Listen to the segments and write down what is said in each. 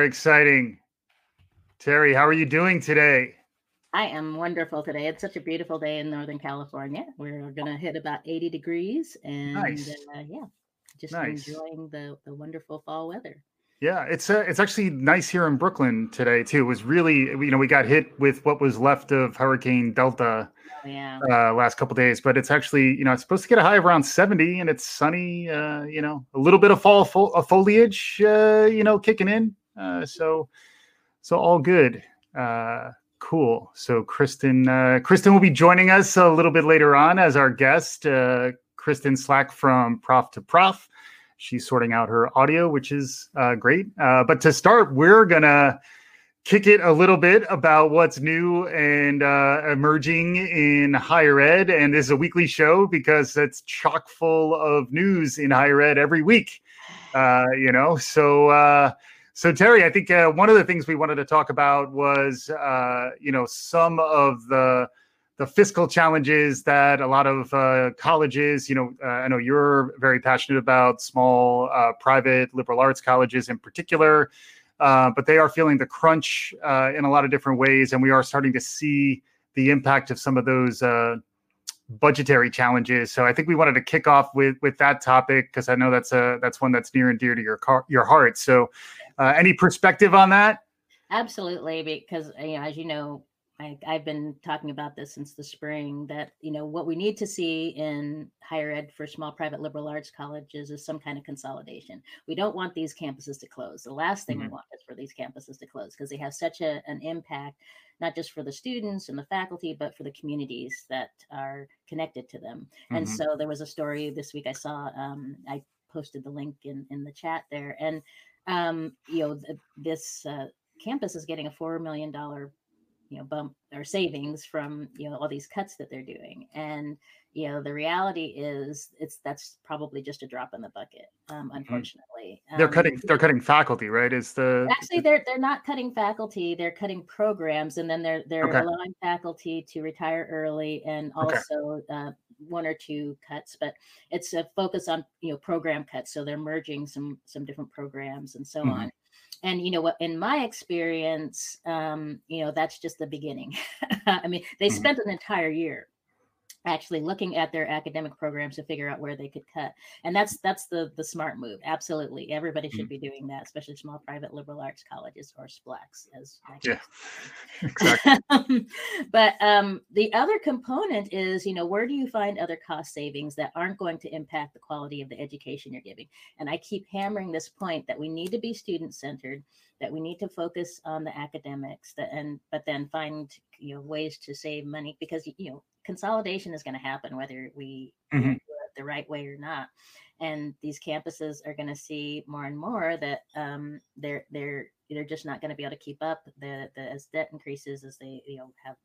Very exciting. Terry, how are you doing today? I am wonderful today. It's such a beautiful day in Northern California. We're going to hit about 80 degrees and Nice. uh, yeah, just Nice. enjoying the, the wonderful fall weather. Yeah, it's uh, it's actually nice here in Brooklyn today too. It was really you know we got hit with what was left of Hurricane Delta Oh, yeah. uh, last couple days, but it's actually you know it's supposed to get a high of around seventy, and it's sunny. Uh, you know, a little bit of fall fo- of foliage, uh, you know, kicking in. Uh, so so all good. Uh, cool. So Kristen uh, Kristen will be joining us a little bit later on as our guest. Uh, Kristen Slack from Prof to Prof. She's sorting out her audio, which is uh, great. Uh, but to start, we're gonna kick it a little bit about what's new and uh, emerging in higher ed. And this is a weekly show because it's chock full of news in higher ed every week. Uh, you know, so uh, so Terry, I think uh, one of the things we wanted to talk about was uh, you know some of the the fiscal challenges that a lot of uh, colleges, you know, uh, I know you're very passionate about small uh, private liberal arts colleges in particular, uh, but they are feeling the crunch in a lot of different ways, and we are starting to see the impact of some of those budgetary challenges. So I think we wanted to kick off with with that topic because I know that's a that's one that's near and dear to your car, your heart. So, uh, any perspective on that? Absolutely, because you know, as you know, I, I've been talking about this since the spring. That you know what we need to see in higher ed for small private liberal arts colleges is some kind of consolidation. We don't want these campuses to close. The last thing we Mhm. want is for these campuses to close because they have such a, an impact, not just for the students and the faculty, but for the communities that are connected to them. And Mhm. so there was a story this week I saw. Um, I posted the link in in the chat there, and um, you know th- this uh, campus is getting a four million dollar you know bump or savings from you know all these cuts that they're doing and you know the reality is it's that's probably just a drop in the bucket um unfortunately They're Um, cutting they're cutting faculty, right? Is the actually they're they're not cutting faculty they're cutting programs and then they're they're Okay. allowing faculty to retire early and Okay. also uh, one or two cuts but it's a focus on you know program cuts so they're merging some some different programs and so Mhm. on and you know what in my experience um you know that's just the beginning i mean they Mhm. spent an entire year actually looking at their academic programs to figure out where they could cut and that's that's the the smart move absolutely everybody should be doing that especially small private liberal arts colleges or splacs as I Yeah. exactly. but um, the other component is, you know, where do you find other cost savings that aren't going to impact the quality of the education you're giving? And I keep hammering this point that we need to be student centered, that we need to focus on the academics, that and but then find you know ways to save money because you know consolidation is going to happen whether we Mhm. do it the right way or not. And these campuses are going to see more and more that um, they're they're they're just not going to be able to keep up the, the as debt increases as they you know have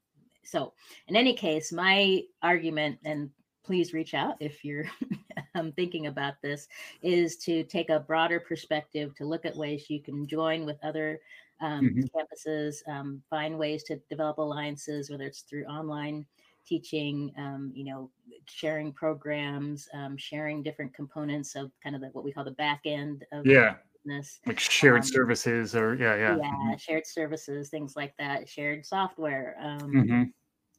so in any case my argument and please reach out if you're um, thinking about this is to take a broader perspective to look at ways you can join with other um, Mhm. campuses um, find ways to develop alliances whether it's through online teaching um, you know sharing programs um, sharing different components of kind of the, what we call the back end of Yeah. business Like shared Um, services or yeah, yeah. yeah, shared services, things like that, shared software. Um, Mhm.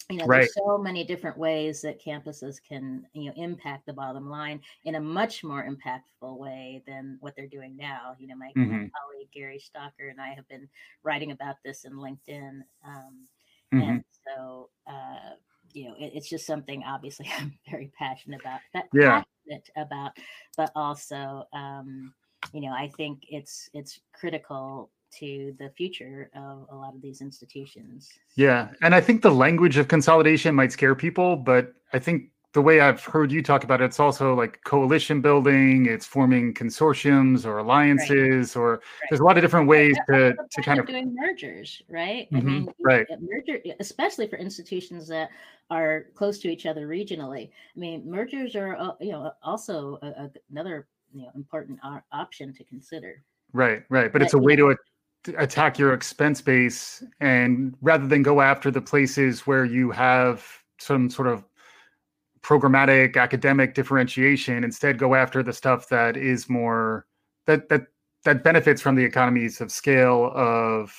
You know, Right. there's so many different ways that campuses can, you know, impact the bottom line in a much more impactful way than what they're doing now. You know, my, my Mhm. colleague Gary Stocker and I have been writing about this in LinkedIn, um, Mhm. and so uh, you know, it, it's just something obviously I'm very passionate about. That Yeah. passionate about, but also, um, you know, I think it's it's critical to the future of a lot of these institutions. Yeah, and I think the language of consolidation might scare people, but I think the way I've heard you talk about it, it's also like coalition building, it's forming consortiums or alliances, or there's a lot of different ways to to kind of doing mergers, right? I Mhm, mean, right. merger, especially for institutions that are close to each other regionally. I mean, mergers are uh, you know also a, a, another you know important o- option to consider. right, right. But it's a way know- to attack your expense base, and rather than go after the places where you have some sort of programmatic academic differentiation, instead go after the stuff that is more that that that benefits from the economies of scale of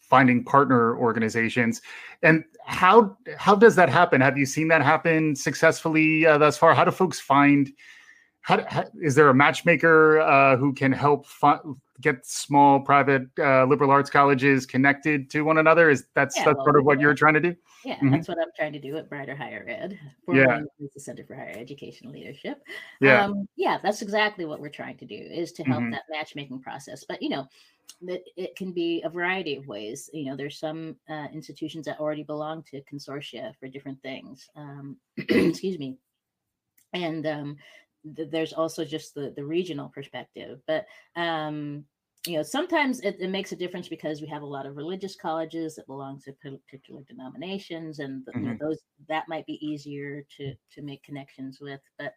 finding partner organizations. And how how does that happen? Have you seen that happen successfully uh, thus far? How do folks find how, how is there a matchmaker uh, who can help get small private uh, liberal arts colleges connected to one another? Is that's yeah, that's well, sort of what you're trying to do? Yeah mm-hmm. that's what i'm trying to do at brighter higher ed. Yeah. the center for higher education leadership. Yeah. Um, yeah that's exactly what we're trying to do is to help mm-hmm. that matchmaking process. But you know that it can be a variety of ways. You know there's some uh, institutions that already belong to consortia for different things um, excuse me. And um, there's also just the the regional perspective. But um you know sometimes it, it, makes a difference because we have a lot of religious colleges that belong to particular denominations and mm-hmm. you know, mm-hmm. those that might be easier to to make connections with but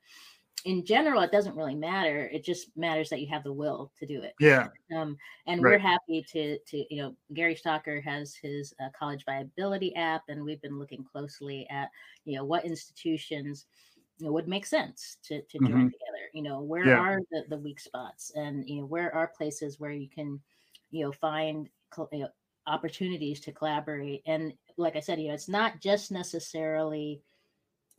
in general it doesn't really matter it just matters that you have the will to do it yeah um and right. we're happy to to you know gary stocker has his uh, college viability app and we've been looking closely at you know what institutions you know, would make sense to, to join mm-hmm. together. You know, where yeah. are the, the weak spots and, you know, where are places where you can, you know, find you know, opportunities to collaborate. And like I said, you know, it's not just necessarily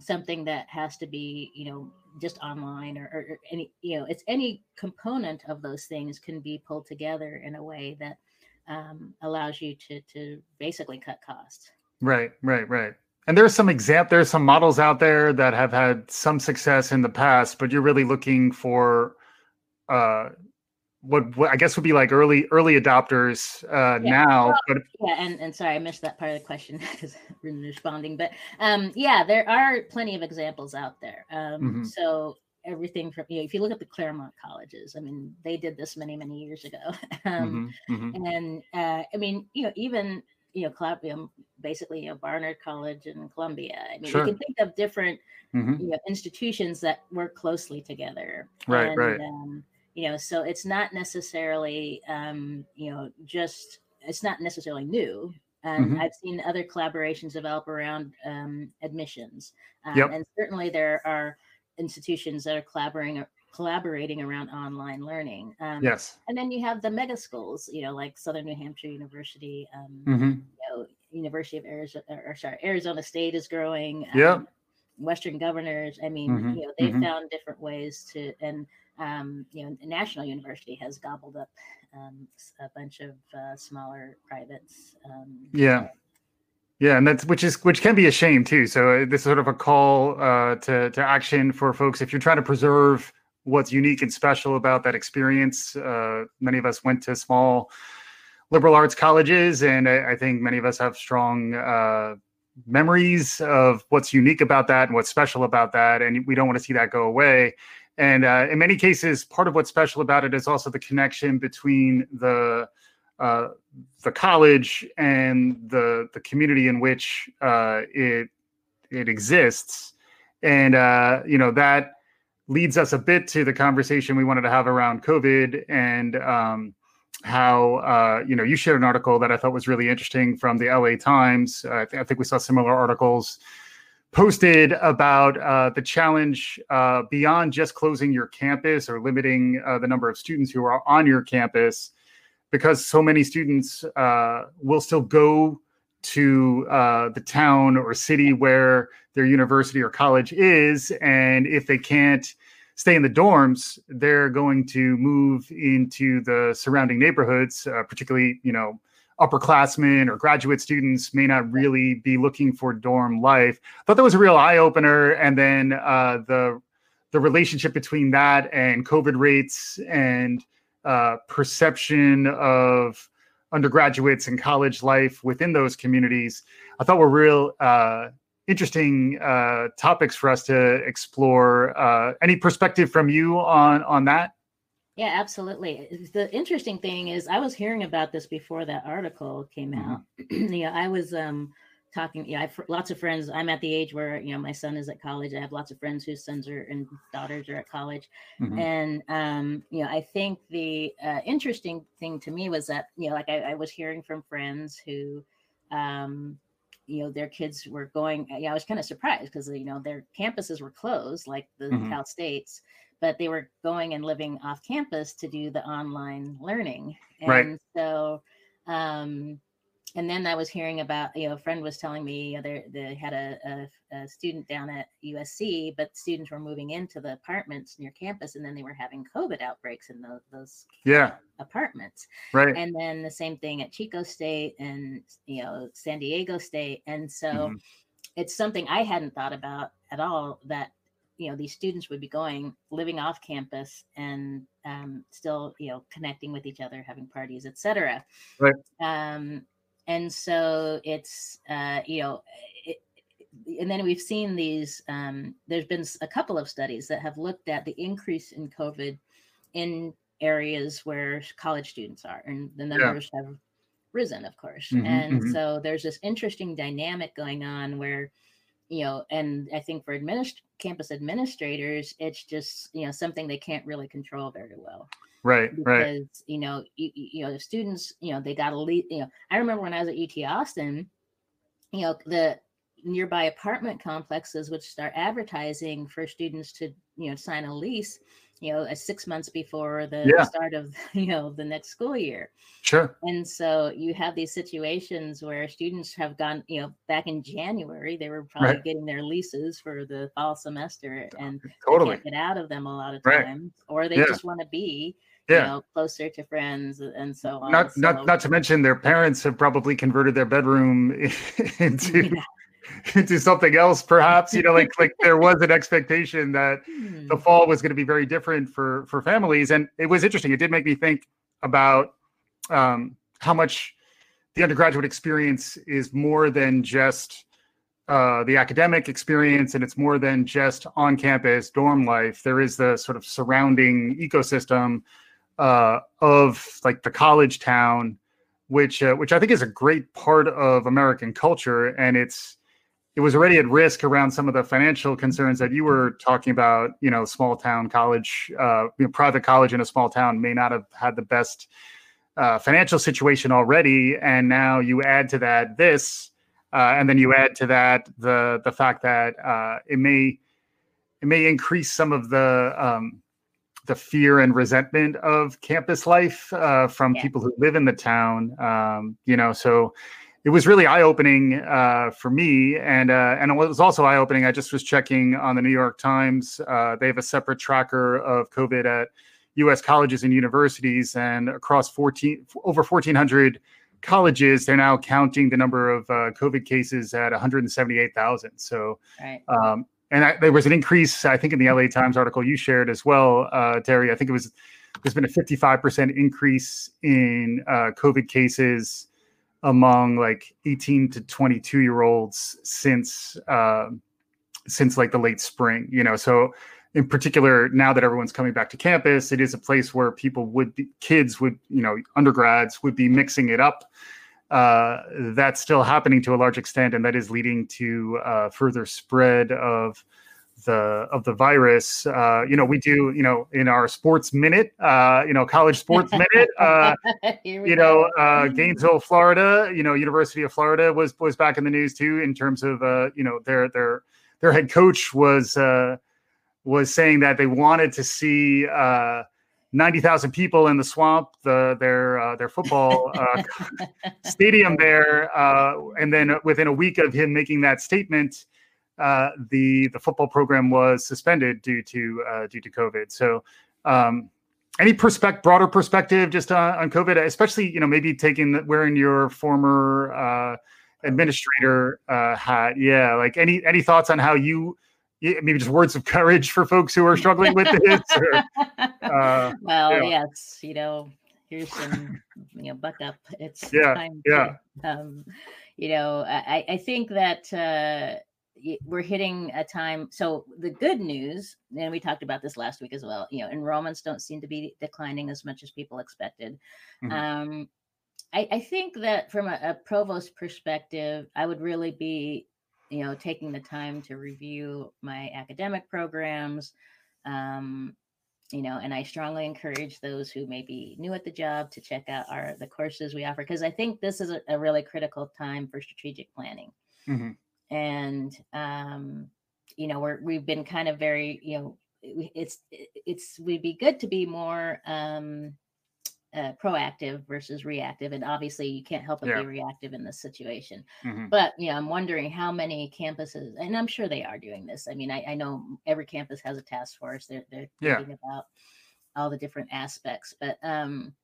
something that has to be, you know, just online or, or, any, you know, it's any component of those things can be pulled together in a way that um, allows you to, to basically cut costs. Right, right, right. And there's some example, there's some models out there that have had some success in the past, but you're really looking for uh, what, what I guess would be like early early adopters uh, yeah. now. Well, but yeah, and, and sorry, I missed that part of the question because we're responding. But um, yeah, there are plenty of examples out there. Um, mm-hmm. So everything from you know, if you look at the Claremont colleges, I mean, they did this many many years ago. um, mm-hmm. Mm-hmm. And uh, I mean, you know, even you know, Columbia, basically, you know, Barnard College and Columbia. I mean, sure. you can think of different mm-hmm. you know, institutions that work closely together. Right, and, right. Um, you know, so it's not necessarily, um, you know, just it's not necessarily new. And mm-hmm. I've seen other collaborations develop around um, admissions, um, yep. and certainly there are institutions that are collaborating collaborating around online learning. Um, yes. And then you have the mega schools, you know, like Southern New Hampshire University, um, mm-hmm. you know, University of Arizona, or sorry, Arizona State is growing. Um, yeah. Western governors. I mean, mm-hmm. you know, they mm-hmm. found different ways to, and um, you know, National University has gobbled up um, a bunch of uh, smaller privates. Um, yeah. Yeah, and that's which is which can be a shame too. So uh, this is sort of a call uh, to to action for folks if you're trying to preserve what's unique and special about that experience. Uh, many of us went to small liberal arts colleges, and I, I think many of us have strong uh, memories of what's unique about that and what's special about that, and we don't want to see that go away. And uh, in many cases, part of what's special about it is also the connection between the uh, the college and the the community in which uh, it it exists, and uh, you know that leads us a bit to the conversation we wanted to have around COVID and um, how uh, you know you shared an article that I thought was really interesting from the LA Times. Uh, I, th- I, think we saw similar articles posted about uh, the challenge uh, beyond just closing your campus or limiting uh, the number of students who are on your campus, because so many students uh, will still go to the town or city where their university or college is. And if they can't stay in the dorms, they're going to move into the surrounding neighborhoods, uh, particularly, you know, upperclassmen or graduate students may not really be looking for dorm life. I thought that was a real eye opener. And then uh, the the relationship between that and COVID rates and uh, perception of undergraduates and college life within those communities, I thought were real uh, interesting uh, topics for us to explore. Uh, any perspective from you on on that? Yeah, absolutely. The interesting thing is, I was hearing about this before that article came mm-hmm. out. yeah, I was um, talking. Yeah, I've lots of friends. I'm at the age where you know my son is at college. I have lots of friends whose sons are and daughters are at college, mm-hmm. and um, you know, I think the uh, interesting thing to me was that you know, like I, I was hearing from friends who um, you know their kids were going yeah i was kind of surprised because you know their campuses were closed like the mm-hmm. cal states but they were going and living off campus to do the online learning. And Right. so, um, and then I was hearing about, you know, a friend was telling me know, they had a, a, a student down at USC, but students were moving into the apartments near campus, and then they were having COVID outbreaks in those, those Yeah. apartments. Right. And then the same thing at Chico State and you know San Diego State, and so Mhm. it's something I hadn't thought about at all that you know these students would be going living off campus and um, still you know connecting with each other having parties etc Right. um, and so it's uh, you know it, and then we've seen these um, there's been a couple of studies that have looked at the increase in covid in areas where college students are and the Yeah. numbers have risen of course Mhm, and mhm. so there's this interesting dynamic going on where you know and i think for administ- campus administrators it's just you know something they can't really control very well Right. Right. because you know you, you know the students you know they got to leave you know i remember when i was at ut austin you know the nearby apartment complexes would start advertising for students to you know sign a lease you know uh, six months before the Yeah. start of you know the next school year Sure. and so you have these situations where students have gone, you know, back in January, they were probably Right. getting their leases for the fall semester and they Totally. can't get out of them a lot of Right. times, or they Yeah. just want to be, you Yeah. know, closer to friends and so on. Not so, not not to mention their parents have probably converted their bedroom into Yeah. into something else perhaps you know like like there was an expectation that Hmm. the fall was going to be very different for for families and it was interesting it did make me think about um how much the undergraduate experience is more than just uh, the academic experience and it's more than just on campus dorm life there is the sort of surrounding ecosystem uh, of like the college town which uh, which i think is a great part of american culture and it's it was already at risk around some of the financial concerns that you were talking about. You know, small town college, uh, you know, private college in a small town may not have had the best uh, financial situation already, and now you add to that this, uh, and then you add to that the the fact that uh, it may it may increase some of the um, the fear and resentment of campus life uh, from Yeah. people who live in the town. Um, you know, so it was really eye opening uh, for me, and uh, and it was also eye opening. I just was checking on the New York Times. Uh, they have a separate tracker of COVID at U.S. colleges and universities, and across 14 over 1,400 colleges, they're now counting the number of uh, COVID cases at 178,000. So, right. um, and I, there was an increase, I think, in the LA Times article you shared as well, uh, Terry. I think it was there's been a 55% increase in uh, COVID cases among like 18 to 22 year olds since uh, since like the late spring. You know, so in particular, now that everyone's coming back to campus, it is a place where people would be kids would you know undergrads would be mixing it up. Uh, that's still happening to a large extent, and that is leading to uh, further spread of the of the virus. Uh, you know, we do you know in our sports minute, uh, you know, college sports minute. Uh, you know, uh, Gainesville, Florida. You know, University of Florida was was back in the news too in terms of uh, you know their their their head coach was uh, was saying that they wanted to see uh, ninety thousand people in the swamp, the their uh, their football uh, stadium there, uh, and then within a week of him making that statement. Uh, the the football program was suspended due to uh, due to COVID. So, um, any perspective, broader perspective, just on, on COVID, especially you know maybe taking the, wearing your former uh, administrator uh, hat. Yeah, like any any thoughts on how you yeah, maybe just words of courage for folks who are struggling with this. Or, uh, well, yeah. yes, you know, here's some, you know, buck up. It's Yeah, time yeah. to, um, you know, I, I think that uh, we're hitting a time. So the good news, and we talked about this last week as well. You know, enrollments don't seem to be declining as much as people expected. Mhm. Um, I, I think that from a, a provost perspective, I would really be, you know, taking the time to review my academic programs. Um, you know, and I strongly encourage those who may be new at the job to check out our the courses we offer because I think this is a, a really critical time for strategic planning. Mhm. And um, you know, we're we've been kind of very, you know, it's it's we'd be good to be more um uh, proactive versus reactive and obviously you can't help but Yeah. be reactive in this situation Mhm. but you know i'm wondering how many campuses and i'm sure they are doing this i mean i, I know every campus has a task force they're, they're Yeah. thinking about all the different aspects but um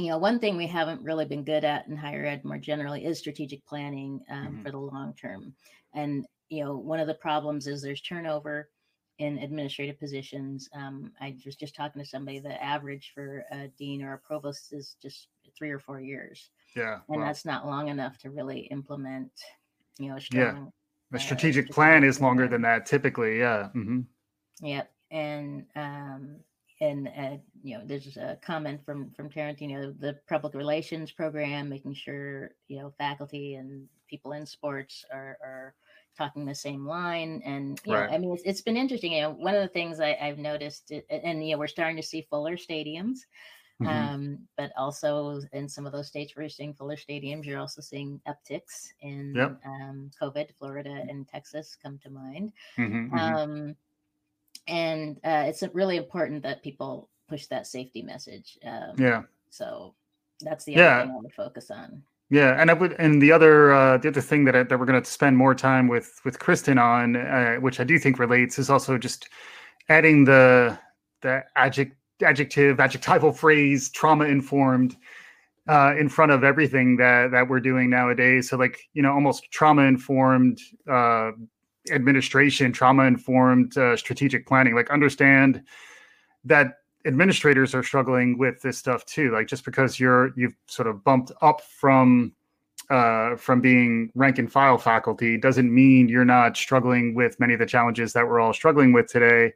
you know one thing we haven't really been good at in higher ed more generally is strategic planning um, Mhm. for the long term and you know one of the problems is there's turnover in administrative positions um, i was just talking to somebody the average for a dean or a provost is just three or four years Yeah. and well, that's not long enough to really implement you know a Yeah. strong the uh, strategic plan is longer plan. than that typically. Yeah. Mm-hmm. Yep, and um, and uh, you know, there's a comment from from Tarantino, the public relations program, making sure you know faculty and people in sports are are talking the same line, and you Right. know, I mean, it's, it's been interesting. You know, one of the things I, I've noticed, it- and you know, we're starting to see fuller stadiums. Mhm. Um, but also in some of those states where you're seeing fuller stadiums, you're also seeing upticks in Yep. um, COVID. Florida and Texas come to mind. Mhm, mhm. Um, and uh, it's really important that people push that safety message. Um, yeah. So that's the Yeah. other thing I would focus on. Yeah, and I would, and the other, uh, the other thing that I, that we're going to spend more time with with Kristen on, uh, which I do think relates, is also just adding the the adject, adjective, adjectival phrase, trauma informed, uh, in front of everything that that we're doing nowadays. So, like, you know, almost trauma informed uh, administration, trauma informed uh, strategic planning. Like, understand that administrators are struggling with this stuff too like just because you're you've sort of bumped up from uh, from being rank and file faculty doesn't mean you're not struggling with many of the challenges that we're all struggling with today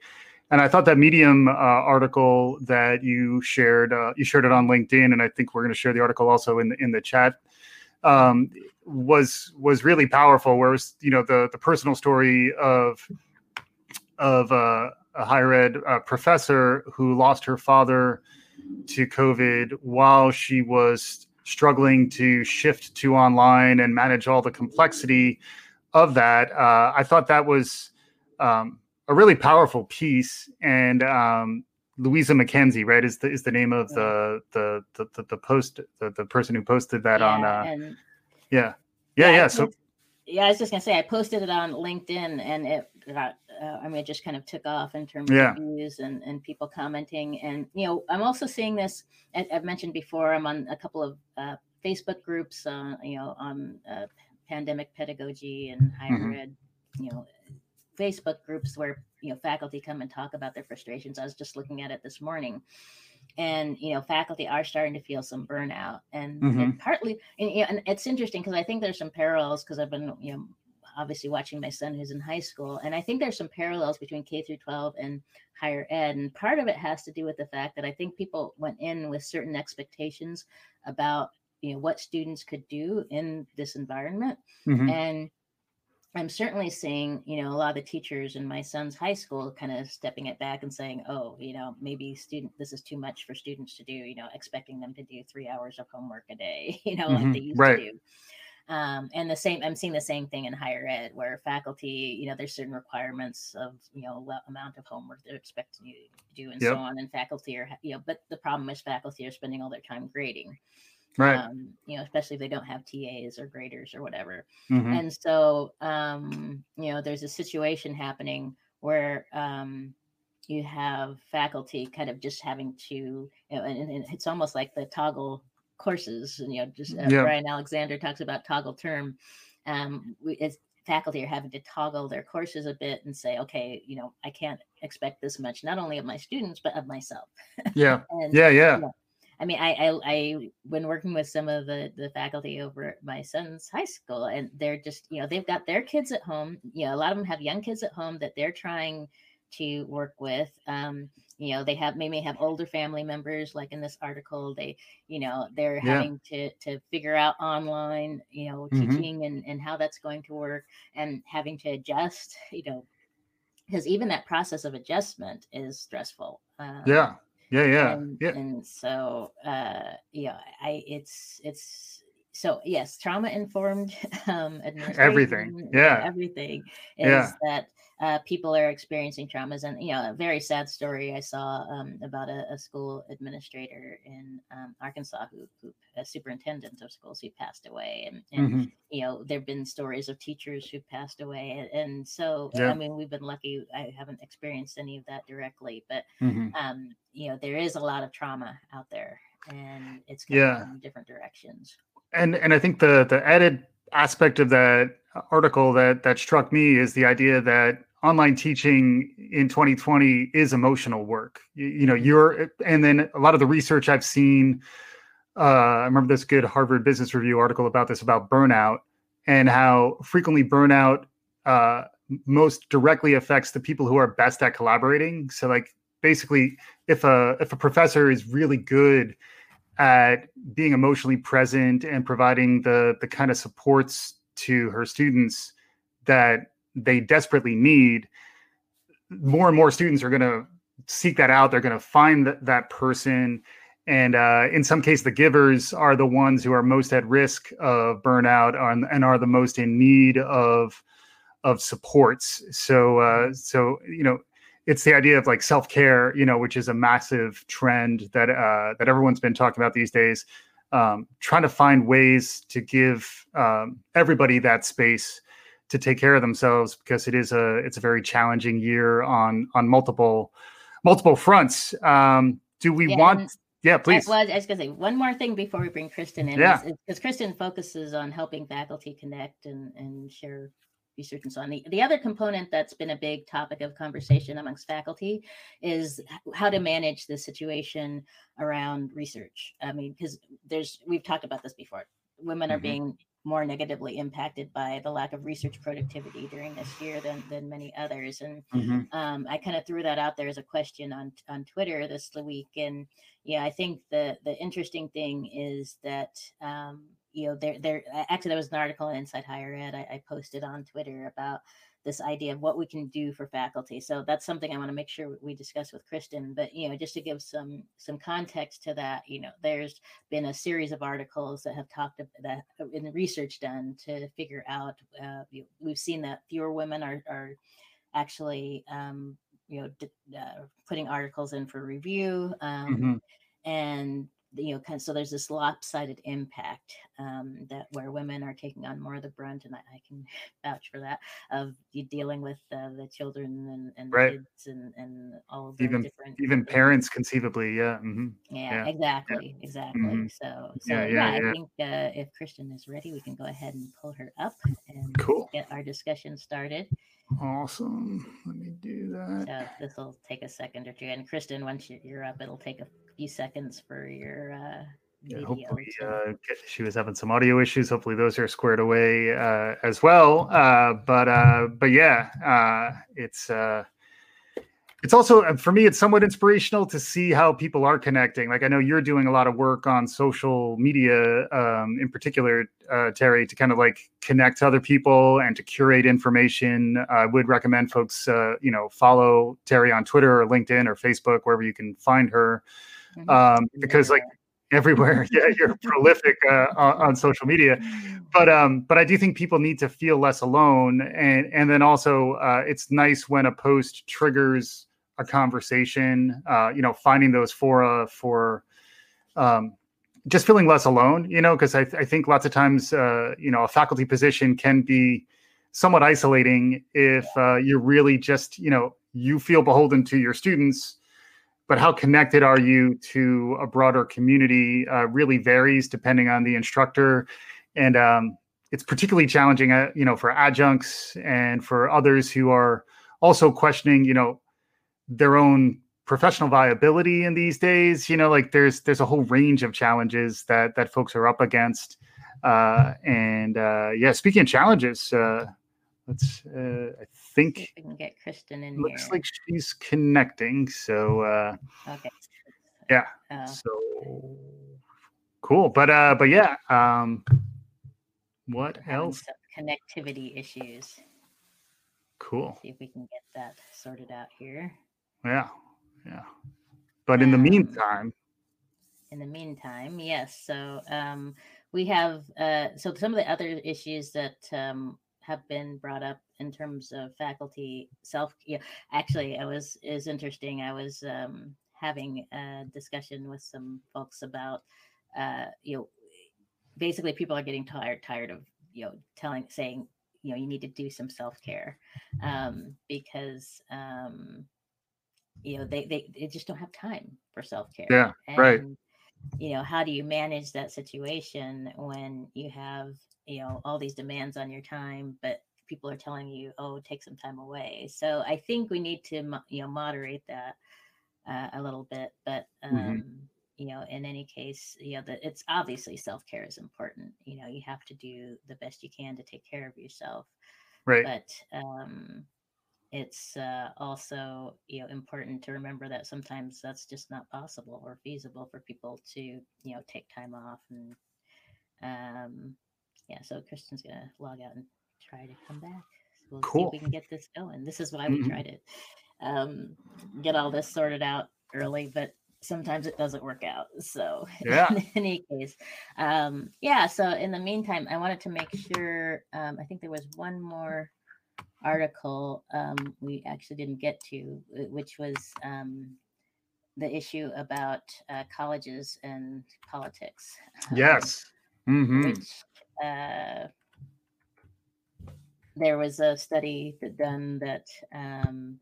and i thought that medium uh, article that you shared uh, you shared it on linkedin and i think we're going to share the article also in the in the chat um, was was really powerful where was you know the the personal story of of uh, a higher ed uh, professor who lost her father to COVID while she was struggling to shift to online and manage all the complexity of that. Uh, I thought that was um, a really powerful piece. And um, Louisa McKenzie, right, is the is the name of the the the the, the post the, the person who posted that yeah, on. Uh, and yeah, yeah, yeah. I So yeah, I was just gonna say I posted it on LinkedIn, and it got. Uh, I mean, it just kind of took off in terms Yeah. of views and and people commenting. And you know, I'm also seeing this. I've mentioned before. I'm on a couple of uh, Facebook groups. Uh, you know, on uh, pandemic pedagogy and higher Mhm. ed. You know, Facebook groups where you know faculty come and talk about their frustrations. I was just looking at it this morning, and you know, faculty are starting to feel some burnout, and, and partly, and, you know, and it's interesting because I think there's some parallels because I've been you know obviously watching my son who's in high school, and I think there's some parallels between K through 12 and higher ed, and part of it has to do with the fact that I think people went in with certain expectations about you know what students could do in this environment mhm. and I'm certainly seeing, you know, a lot of the teachers in my son's high school kind of stepping it back and saying, oh, you know, maybe student this is too much for students to do, you know, expecting them to do three hours of homework a day, you know, like Mhm, they used right. to do. Um, and the same, I'm seeing the same thing in higher ed where faculty, you know, there's certain requirements of, you know, amount of homework they're expecting you to do and Yep. so on. And faculty are, you know, but the problem is faculty are spending all their time grading, right. um, you know, especially if they don't have TAs or graders or whatever. Mhm. And so, um, you know, there's a situation happening where um, you have faculty kind of just having to, you know, and, and it's almost like the toggle courses. And, you know, just uh, Yeah. Bryan Alexander talks about toggle term. Um, we, it's, faculty are having to toggle their courses a bit and say, okay, you know, I can't expect this much, not only of my students, but of myself. Yeah. And Yeah. Yeah. I mean, I, I I when working with some of the the faculty over at my son's high school, and they're just you know they've got their kids at home. You know, a lot of them have young kids at home that they're trying to work with. Um, you know, they have maybe have older family members, like in this article. They you know they're Yeah. having to to figure out online you know Mhm. teaching and and how that's going to work, and having to adjust. You know, because even that process of adjustment is stressful. Um, Yeah. Yeah. Yeah. and, Yeah. and so uh yeah i it's it's so yes, trauma informed um, everything. Yeah, everything is yeah. that uh, people are experiencing traumas. And, you know, a very sad story I saw um, about a, a, school administrator in um, Arkansas who, who, a superintendent of schools who passed away. And, and mm-hmm. you know, there have been stories of teachers who passed away. And, and so, yeah. I mean, we've been lucky. I haven't experienced any of that directly, but, mm-hmm. um, you know, there is a lot of trauma out there and it's yeah. in different directions. And, and I think the, the added aspect of that article that that struck me is the idea that online teaching in 2020 is emotional work. You, you know, you're and then a lot of the research I've seen. Uh, I remember this good Harvard Business Review article about this about burnout and how frequently burnout uh, most directly affects the people who are best at collaborating. So, like basically, if a if a professor is really good at being emotionally present and providing the the kind of supports to her students that they desperately need more and more students are going to seek that out. They're going to find that, that person. And uh, in some cases the givers are the ones who are most at risk of burnout and, and are the most in need of of supports. So uh, so you know it's the idea of like self-care you know which is a massive trend that uh, that everyone's been talking about these days um, trying to find ways to give um, everybody that space to take care of themselves because it is a it's a very challenging year on on multiple multiple fronts. Um, do we yeah, want? Yeah, please. I, well, I was going to say one more thing before we bring Kristen in. Yeah, because Kristen focuses on helping faculty connect and and share research and so on. The, the other component that's been a big topic of conversation amongst faculty is how to manage the situation around research. I mean, because there's we've talked about this before. Women are mm-hmm. being more negatively impacted by the lack of research productivity during this year than than many others. And mm-hmm. um, I kind of threw that out there as a question on on Twitter this week. And yeah, I think the the interesting thing is that um, you know, there, there, actually, there was an article in Inside Higher Ed I, I posted on Twitter about this idea of what we can do for faculty. So that's something I want to make sure we discuss with Kristen. But you know, just to give some some context to that, you know, there's been a series of articles that have talked about that in the research done to figure out. Uh, we've seen that fewer women are are actually um, you know uh, putting articles in for review. Um, mm-hmm. And you know, kind of, so there's this lopsided impact um, that where women are taking on more of the brunt, and I, I can vouch for that of dealing with uh, the children and, and right. kids and, and all of the even different even parents conceivably, yeah, mm-hmm. yeah, yeah, exactly, yeah. exactly. Mm-hmm. So, so yeah, yeah, I think uh, if Kristen is ready, we can go ahead and pull her up and cool. get our discussion started. Awesome. Let me do that. So this will take a second or two. And Kristen, once you're up, it'll take a few seconds for your uh, yeah, hopefully, uh, she was having some audio issues. Hopefully, those are squared away uh, as well. Uh, but uh, but yeah, uh, it's uh, it's also for me it's somewhat inspirational to see how people are connecting like i know you're doing a lot of work on social media um, in particular uh, terry to kind of like connect to other people and to curate information i would recommend folks uh, you know follow terry on twitter or linkedin or facebook wherever you can find her mm-hmm. Um, because like everywhere yeah you're prolific uh, on, social media. But um but i do think people need to feel less alone and and then also uh, it's nice when a post triggers a conversation, uh, you know, finding those fora for um, just feeling less alone, you know, because I, I, think lots of times, uh, you know, a faculty position can be somewhat isolating if uh, you're really just, you know, you feel beholden to your students, but how connected are you to a broader community uh, really varies depending on the instructor. And um, it's particularly challenging, uh, you know, for adjuncts and for others who are also questioning, you know, their own professional viability in these days you know like there's there's a whole range of challenges that that folks are up against uh and uh yeah speaking of challenges uh let's uh i think we can get kristen in looks here. like she's connecting so uh okay yeah oh. so cool but uh but yeah um what else connectivity issues cool see if we can get that sorted out here yeah, yeah. But in the um, meantime, in the meantime, yes. So um, we have uh, so some of the other issues that um, have been brought up in terms of faculty self. Yeah, actually, I was is interesting. I was um, having a discussion with some folks about uh, you know basically people are getting tired tired of you know telling saying you know you need to do some self-care um, because um, you know they, they they just don't have time for self-care yeah and, right you know how do you manage that situation when you have you know all these demands on your time but people are telling you oh take some time away so i think we need to you know moderate that uh, a little bit but mm-hmm. um mm-hmm. you know in any case you know that it's obviously self-care is important you know you have to do the best you can to take care of yourself right but um it's uh, also you know important to remember that sometimes that's just not possible or feasible for people to you know take time off and um yeah so Kristen's gonna log out and try to come back so we'll cool. see if we can get this going this is why we mm-hmm. try to um get all this sorted out early but sometimes it doesn't work out so yeah in any case um yeah so in the meantime i wanted to make sure um i think there was one more article um, we actually didn't get to, which was um, the issue about uh, colleges and politics. Um, yes. Mm-hmm. Which uh, there was a study that done that um,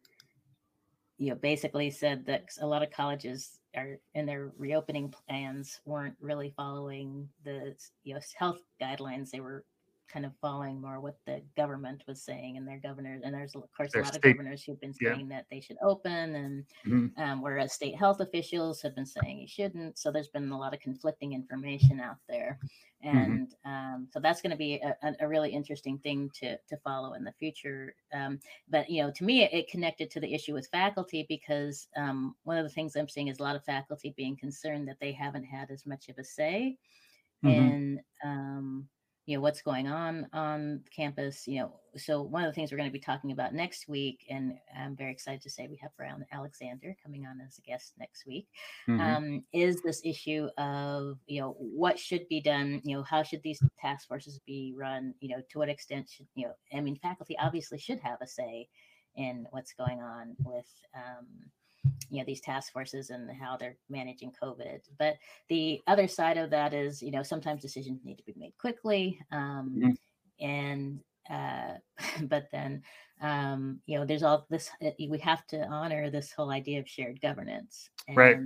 you know basically said that a lot of colleges are in their reopening plans weren't really following the you know health guidelines they were kind of following more what the government was saying and their governors and there's of course their a lot state, of governors who've been saying yeah. that they should open and mm-hmm. um, whereas state health officials have been saying you shouldn't so there's been a lot of conflicting information out there mm-hmm. and mm-hmm. um, so that's going to be a, a, really interesting thing to to follow in the future um, but you know to me it, it, connected to the issue with faculty because um, one of the things i'm seeing is a lot of faculty being concerned that they haven't had as much of a say mm-hmm. in um, you know what's going on on campus you know so one of the things we're going to be talking about next week and i'm very excited to say we have bryan alexander coming on as a guest next week mm-hmm. um, is this issue of you know what should be done you know how should these task forces be run you know to what extent should you know i mean faculty obviously should have a say in what's going on with um, you know these task forces and how they're managing covid. But the other side of that is you know sometimes decisions need to be made quickly um, mm-hmm. and uh, but then um, you know there's all this uh, we have to honor this whole idea of shared governance. And, right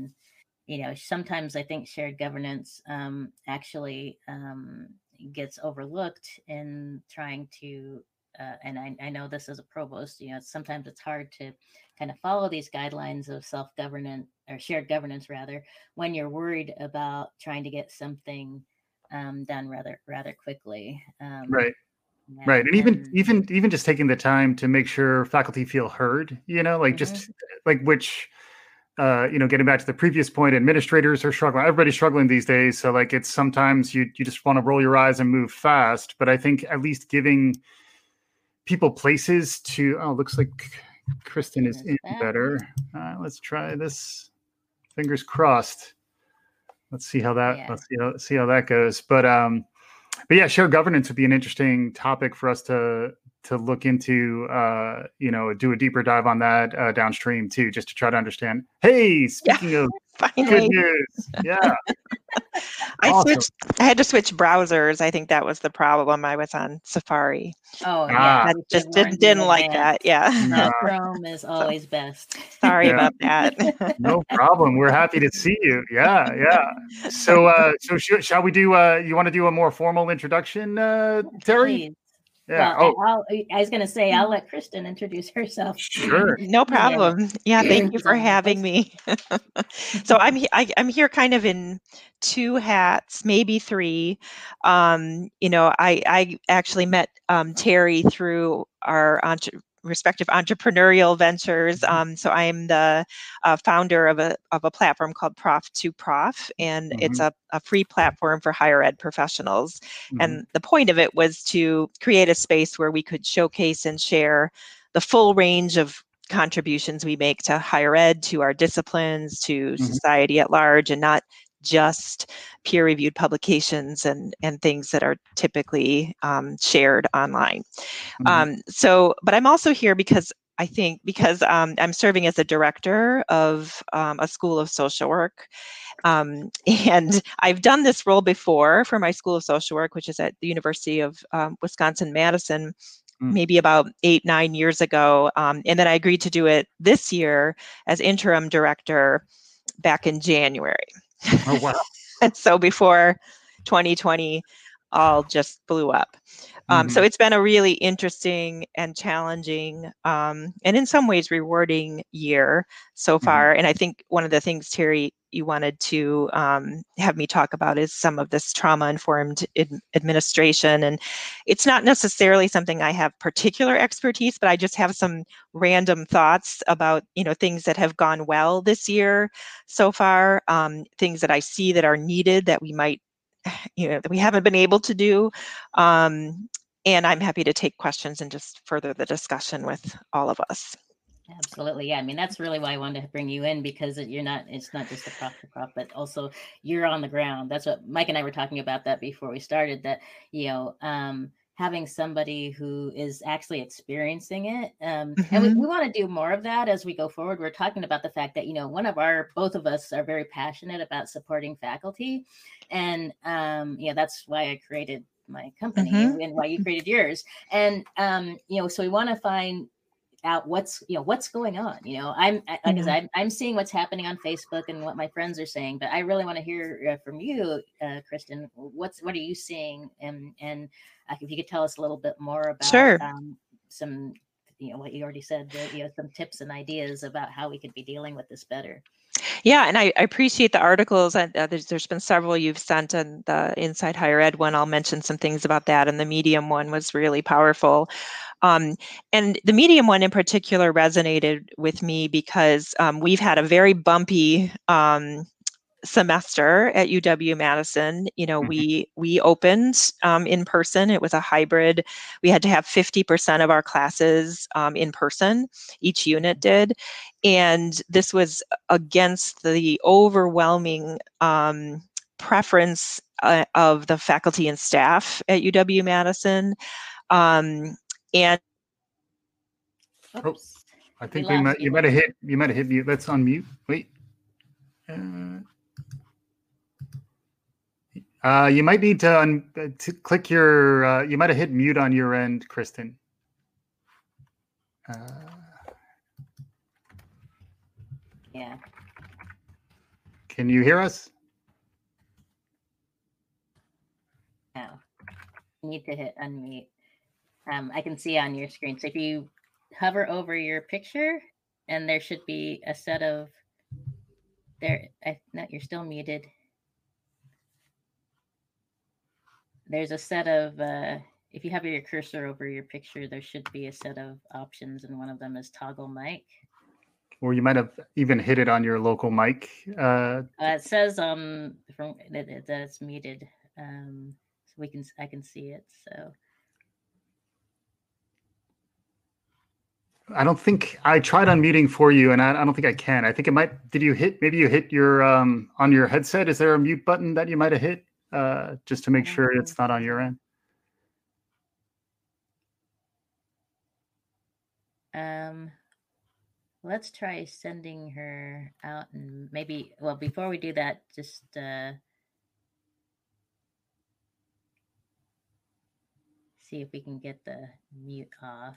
you know sometimes i think shared governance um, actually um, gets overlooked in trying to uh, and I, I know this as a provost you know sometimes it's hard to kind of follow these guidelines of self-governance or shared governance rather when you're worried about trying to get something um, done rather rather quickly um, right right and, and even even even just taking the time to make sure faculty feel heard you know like mm-hmm. just like which uh, you know, getting back to the previous point, administrators are struggling. Everybody's struggling these days. So like it's sometimes you you just want to roll your eyes and move fast. But I think at least giving people places to oh, looks like Kristen is in better. Uh, let's try this. Fingers crossed. Let's see how that yeah. let's see how, see how that goes. But um, but yeah, shared governance would be an interesting topic for us to to look into. Uh, you know, do a deeper dive on that uh, downstream too, just to try to understand. Hey, speaking yeah. of Finally. Good news. Yeah. I awesome. switched I had to switch browsers. I think that was the problem. I was on Safari. Oh yeah. I just didn't, didn't like that. Yeah. No. Chrome is always best. Sorry yeah. about that. no problem. We're happy to see you. Yeah, yeah. So uh so sh- shall we do uh you want to do a more formal introduction, uh Terry? Please. Yeah. Well, oh. i was going to say, I'll let Kristen introduce herself. Sure. no problem. Yeah. yeah thank you for having me. so I'm I, I'm here kind of in two hats, maybe three. Um, you know, I I actually met um, Terry through our entre- respective entrepreneurial ventures. Mm-hmm. Um, so I am the uh, founder of a, of a platform called Prof to Prof, and mm-hmm. it's a, a, free platform for higher ed professionals. Mm-hmm. And the point of it was to create a space where we could showcase and share the full range of contributions we make to higher ed, to our disciplines, to mm-hmm. society at large, and not just peer-reviewed publications and and things that are typically um, shared online. Mm-hmm. Um, so, but I'm also here because I think because um, I'm serving as a director of um, a school of social work. Um, and I've done this role before for my school of social work, which is at the University of um, Wisconsin Madison, mm. maybe about eight, nine years ago. Um, and then I agreed to do it this year as interim director back in January. Oh, wow. and so before 2020 all just blew up. Um, mm-hmm. So it's been a really interesting and challenging, um, and in some ways rewarding year so mm-hmm. far. Mm-hmm. And I think one of the things, Terry, you wanted to um, have me talk about is some of this trauma informed ad- administration. And it's not necessarily something I have particular expertise, but I just have some random thoughts about you know things that have gone well this year so far, um, things that I see that are needed that we might you know that we haven't been able to do um, and i'm happy to take questions and just further the discussion with all of us. Absolutely yeah i mean that's really why i wanted to bring you in because you're not it's not just a prop to prop but also you're on the ground. That's what mike and i were talking about that before we started that you know um having somebody who is actually experiencing it um, mm-hmm. and we, mm-hmm. we want to do more of that as we go forward we're talking about the fact that you know one of our both of us are very passionate about supporting faculty and um, yeah that's why i created my company mm-hmm. and why you created yours and um, you know so we want to find out what's you know what's going on you know i'm because mm-hmm. I'm, I'm seeing what's happening on facebook and what my friends are saying but i really want to hear uh, from you uh, kristen what's what are you seeing and and uh, if you could tell us a little bit more about sure. um, some you know what you already said you know some tips and ideas about how we could be dealing with this better yeah, and I, I appreciate the articles. Uh, there's, there's been several you've sent, and the Inside Higher Ed one. I'll mention some things about that. And the Medium one was really powerful. Um, and the Medium one in particular resonated with me because um, we've had a very bumpy um, semester at UW Madison, you know, mm-hmm. we we opened um, in person. It was a hybrid. We had to have 50% of our classes um, in person. Each unit did, and this was against the overwhelming um, preference uh, of the faculty and staff at UW Madison, um, and. Oh, I think we, we might. You might have hit. You might have hit mute. Let's unmute. Wait. Uh, uh, you might need to, un- to click your. Uh, you might have hit mute on your end, Kristen. Uh, yeah. Can you hear us? No. Need to hit unmute. Um, I can see on your screen. So if you hover over your picture, and there should be a set of there. I, no, you're still muted. there's a set of uh, if you have your cursor over your picture, there should be a set of options, and one of them is toggle mic. Or you might have even hit it on your local mic. Uh, uh, it says um from that, that it's muted, um, so we can I can see it. So I don't think I tried unmuting for you, and I, I, don't think I can. I think it might. Did you hit? Maybe you hit your um on your headset. Is there a mute button that you might have hit? uh, just to make sure it's not on your end? Um, let's try sending her out and maybe, well, before we do that, just uh, see if we can get the mute off.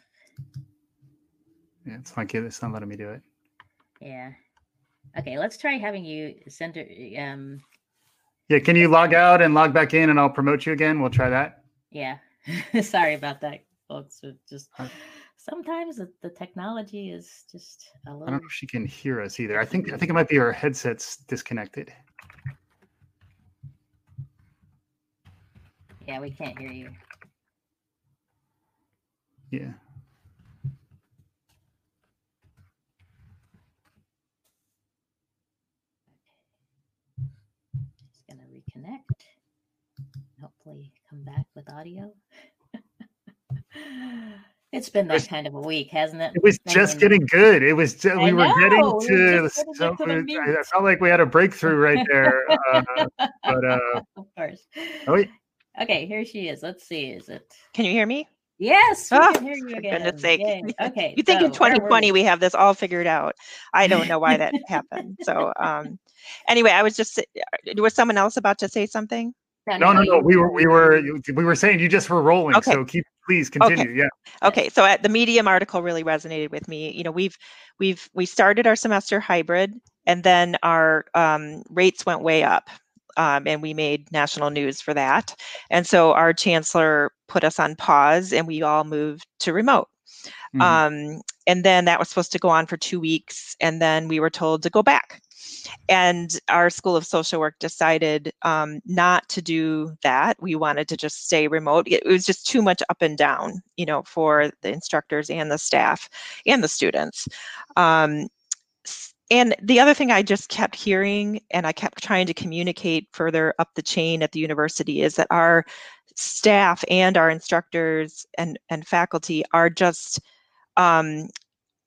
Yeah, it's not good. It's not letting me do it. Yeah. Okay, let's try having you send her, um, yeah, can you log out and log back in and I'll promote you again? We'll try that. Yeah. Sorry about that, folks. It just sometimes the, the, technology is just a little I don't know if she can hear us either. I think I think it might be her headsets disconnected. Yeah, we can't hear you. Yeah. Connect. Hopefully come back with audio. It's been that kind of a week, hasn't it? It was I just mean, getting good. It was ju- I we were getting know, we to were the just getting so, to I- I felt like we had a breakthrough right there. Uh, but uh, of course. oh, yeah. Okay, here she is. Let's see. Is it? Can you hear me? Yes, we Oh, can hear you For again. goodness sake. Yay. Okay. You think in so where were 2020 we? we have this all figured out. I don't know why that happened. So um anyway, I was just uh, was someone else about to say something? no, no, no. you- We were we were we were saying you just were rolling. Okay. So keep please continue. Yeah. Okay, so at the Medium article really resonated with me. You know, we've we've we started our semester hybrid, and then our um, rates went way up, um, and we made national news for that. And so our chancellor put us on pause, and we all moved to remote. Mhm. Um, and then that was supposed to go on for two weeks, and then we were told to go back. And our School of Social Work decided um, not to do that. We wanted to just stay remote. It was just too much up and down, you know, for the instructors and the staff and the students. Um, and the other thing I just kept hearing, and I kept trying to communicate further up the chain at the university, is that our staff and our instructors and, and faculty are just um,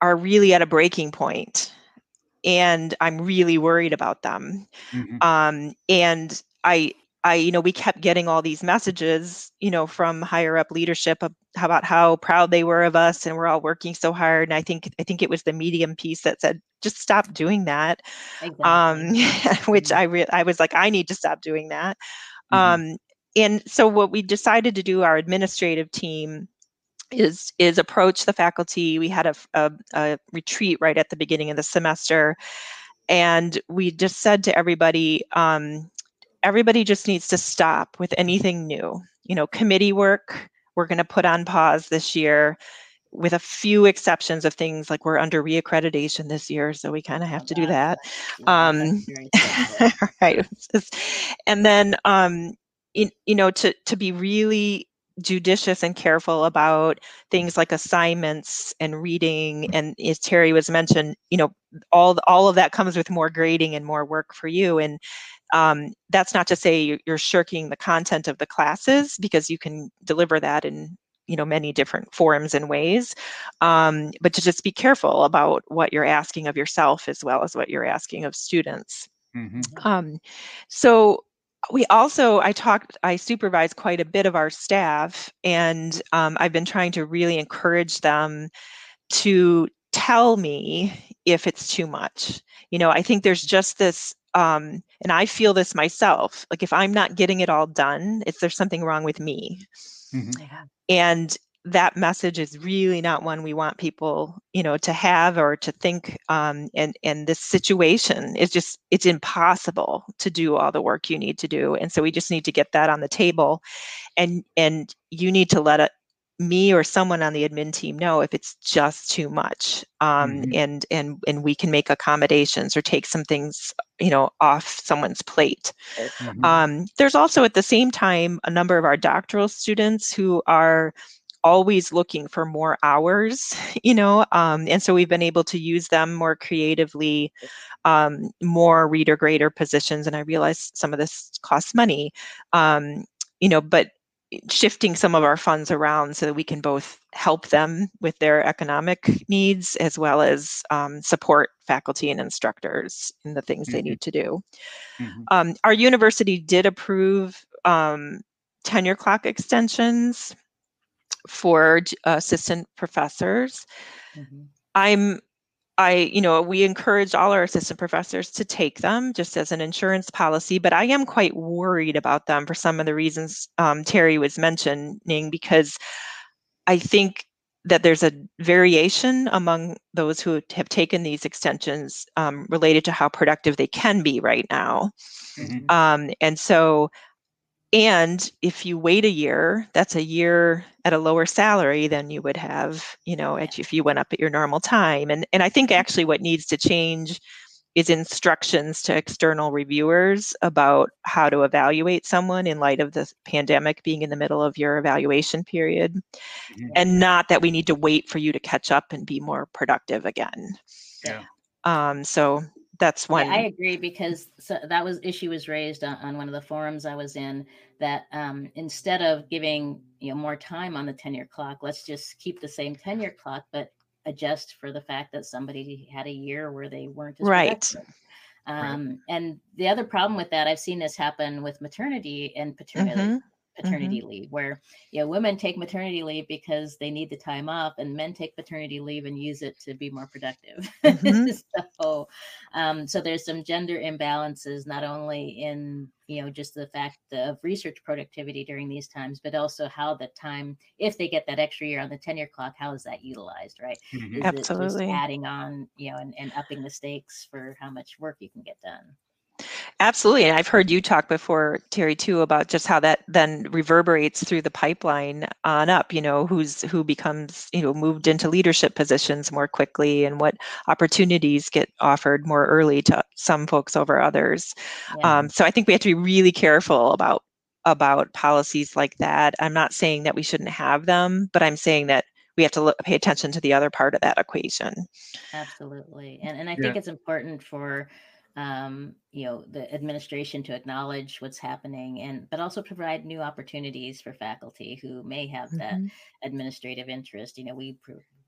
are really at a breaking point and i'm really worried about them Mhm. um, and i i you know we kept getting all these messages you know from higher up leadership about how proud they were of us and we're all working so hard and i think i think it was the medium piece that said just stop doing that Exactly. um, which I re- I was like, I need to stop doing that. Mhm. Um, and so what we decided to do, our administrative team, is is approach the faculty. We had a a retreat right at the beginning of the semester, and we just said to everybody, um, everybody just needs to stop with anything new. You know, committee work we're going to put on pause this year with a few exceptions of things like we're under reaccreditation this year so we kind of have Oh, to do that. um, right. And then um in, you know to to be really judicious and careful about things like assignments and reading and as terry was mentioned you know all all of that comes with more grading and more work for you. And um, that's not to say you're, shirking the content of the classes because you can deliver that in you know many different forms and ways um, but to just be careful about what you're asking of yourself as well as what you're asking of students Mhm. um, so we also i talked i supervise quite a bit of our staff and um, i've been trying to really encourage them to tell me if it's too much you know i think there's just this um, and i feel this myself like if i'm not getting it all done it's there's something wrong with me Mhm. Mhm. and that message is really not one we want people you know to have or to think um, and and this situation is just it's impossible to do all the work you need to do and so we just need to get that on the table and and you need to let it me or someone on the admin team know if it's just too much um, Mhm. and and and we can make accommodations or take some things you know off someone's plate Mhm. um, there's also at the same time a number of our doctoral students who are always looking for more hours, you know, um, and so we've been able to use them more creatively, um, more reader grader positions. And I realize some of this costs money, um, you know, but shifting some of our funds around so that we can both help them with their economic needs as well as um, support faculty and instructors in the things they Mhm. need to do. Mhm. Um, our university did approve um, tenure clock extensions for assistant professors. Mhm. I'm, I, you know, we encourage all our assistant professors to take them just as an insurance policy, but I am quite worried about them for some of the reasons um, Terry was mentioning because I think that there's a variation among those who have taken these extensions um, related to how productive they can be right now. Mhm. Um, and so, and if you wait a year, that's a year at a lower salary than you would have, you know, at, if you went up at your normal time. And and I think actually what needs to change is instructions to external reviewers about how to evaluate someone in light of the pandemic being in the middle of your evaluation period, Mhm. and not that we need to wait for you to catch up and be more productive again. Yeah. Um, so that's one. Yeah, I agree because so that was issue was raised on, on one of the forums I was in that um, instead of giving you know more time on the tenure clock, let's just keep the same tenure clock, but adjust for the fact that somebody had a year where they weren't as right. Um, And the other problem with that, I've seen this happen with maternity and paternity. Mhm. Paternity leave, where you know women take maternity leave because they need the time off, and men take paternity leave and use it to be more productive. Mhm. so, um, so there's some gender imbalances, not only in you know just the fact of research productivity during these times, but also how the time, if they get that extra year on the tenure clock, how is that utilized, right? Mhm. Is it Absolutely. adding on, you know, and, and upping the stakes for how much work you can get done. Absolutely. And I've heard you talk before, Terry, too, about just how that then reverberates through the pipeline on up, you know, who's who becomes, you know, moved into leadership positions more quickly and what opportunities get offered more early to some folks over others. Yeah. Um, so I think we have to be really careful about about policies like that. I'm not saying that we shouldn't have them, but I'm saying that we have to look, pay attention to the other part of that equation. Absolutely. And and I Yeah. think it's important for um, you know, the administration to acknowledge what's happening and but also provide new opportunities for faculty who may have that Mhm. administrative interest. You know, we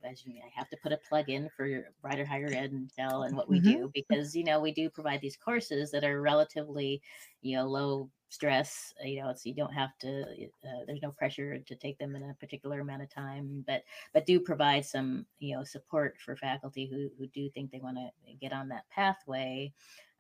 as you I have to put a plug in for Brighter Higher Ed and tell and what we Mhm. do because you know we do provide these courses that are relatively you know low stress you know it's you don't have to uh, there's no pressure to take them in a particular amount of time but but do provide some you know support for faculty who who do think they want to get on that pathway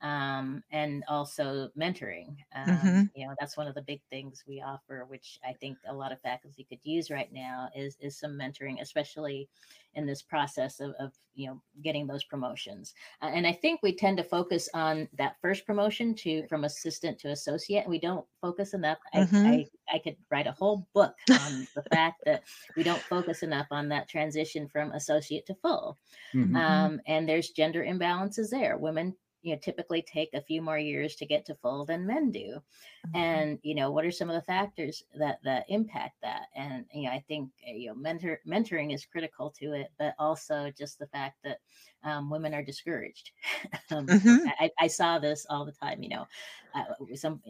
um, and also mentoring. Um, Mhm. You know, that's one of the big things we offer, which I think a lot of faculty could use right now is is some mentoring, especially in this process of, of you know getting those promotions. Uh, and I think we tend to focus on that first promotion to from assistant to associate, and we don't focus enough. I, Mhm. I I could write a whole book on the fact that we don't focus enough on that transition from associate to full. Mhm. Mhm. Um, and there's gender imbalances there. Women, you know, typically take a few more years to get to full than men do. Mhm. And you know, what are some of the factors that that impact that? And you know, I think uh, you know, mentor mentoring is critical to it, but also just the fact that um, women are discouraged. um, Mhm. I, I saw this all the time. You know, uh, some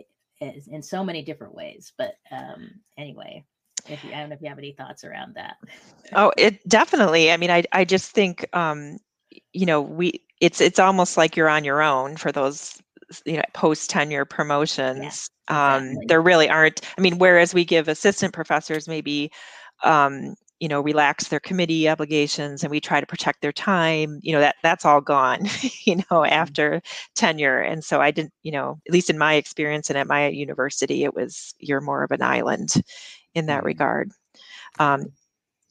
in so many different ways. But um, anyway. If you, I don't know if you have any thoughts around that. Oh, it definitely. I mean, I I just think um, you know, we it's it's almost like you're on your own for those you know post tenure promotions. Um, exactly. there really aren't. I mean, whereas we give assistant professors maybe um, you know relax their committee obligations and we try to protect their time you know that that's all gone you know Mhm. after tenure and so i didn't you know at least in my experience and at my university it was you're more of an island in that Mhm. regard um,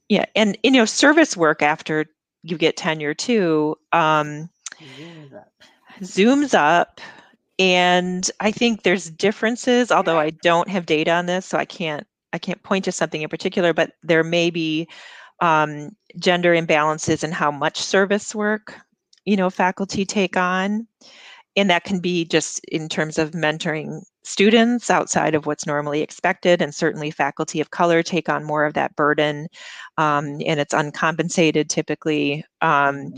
yeah, and you know, service work after you get tenure too um, Zooms up. zooms up, and I think there's differences. Although I don't have data on this, so I can't I can't point to something in particular. But there may be um, gender imbalances in how much service work you know faculty take on, and that can be just in terms of mentoring students outside of what's normally expected and certainly faculty of color take on more of that burden um, and it's uncompensated typically um.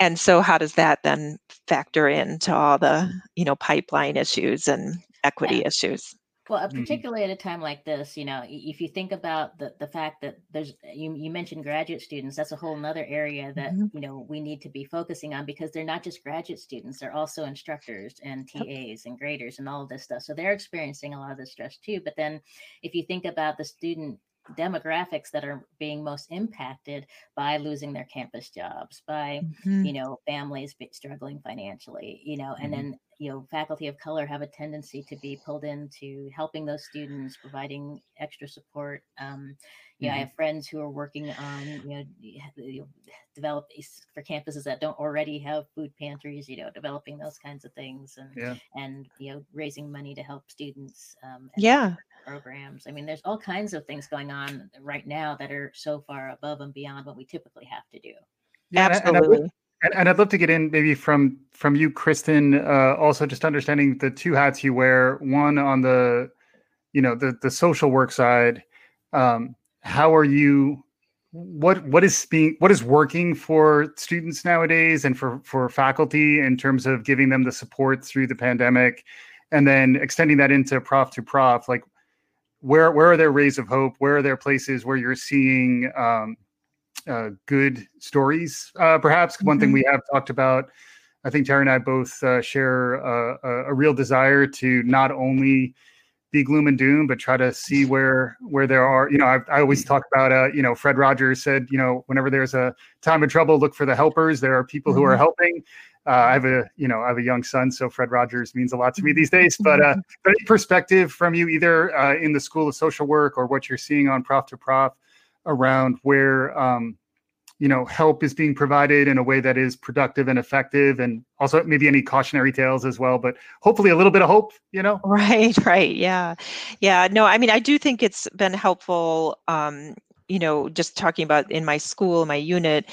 And so how does that then factor into all the you know pipeline issues and equity Yeah. issues Well, uh, Mhm. particularly at a time like this, you know, if you think about the the fact that there's you you mentioned graduate students, that's a whole nother area that Mhm. you know we need to be focusing on because they're not just graduate students; they're also instructors and Yep. TAs and graders and all of this stuff. So they're experiencing a lot of this stress too. But then, if you think about the student demographics that are being most impacted by losing their campus jobs, by Mhm. you know families struggling financially you know and Mhm. then you know faculty of color have a tendency to be pulled into helping those students providing extra support um you know i Mhm. have friends who are working on you know, y- you know develop these for campuses that don't already have food pantries you know developing those kinds of things and Yeah. and you know raising money to help students um yeah programs i mean there's all kinds of things going on right now that are so far above and beyond what we typically have to do Yeah, and I- and I would- absolutely And, and I'd love to get in maybe from from you, Kristen. Uh, also, just understanding the two hats you wear. One on the, you know, the the social work side. Um, how are you what what is being what is working for students nowadays and for for faculty in terms of giving them the support through the pandemic and then extending that into prof to prof like where where are there rays of hope where are there places where you're seeing um, uh, good stories uh, perhaps mm-hmm. one thing mm-hmm. we have talked about i think terry and i both uh, share a, a, real desire to not only be gloom and doom, but try to see where where there are. You know, I, I always talk about. Uh, you know, Fred Rogers said, you know, whenever there's a time of trouble, look for the helpers. There are people who are mm-hmm. helping. Uh, I have a you know I have a young son, so Fred Rogers means a lot to me these days. But uh, but any perspective from you, either uh, in the School of Social Work or what you're seeing on Prof to Prof, around where um, you know help is being provided in a way that is productive and effective and also maybe any cautionary tales as well but hopefully a little bit of hope you know right right yeah yeah no i mean i do think it's been helpful um you know just talking about in my school my unit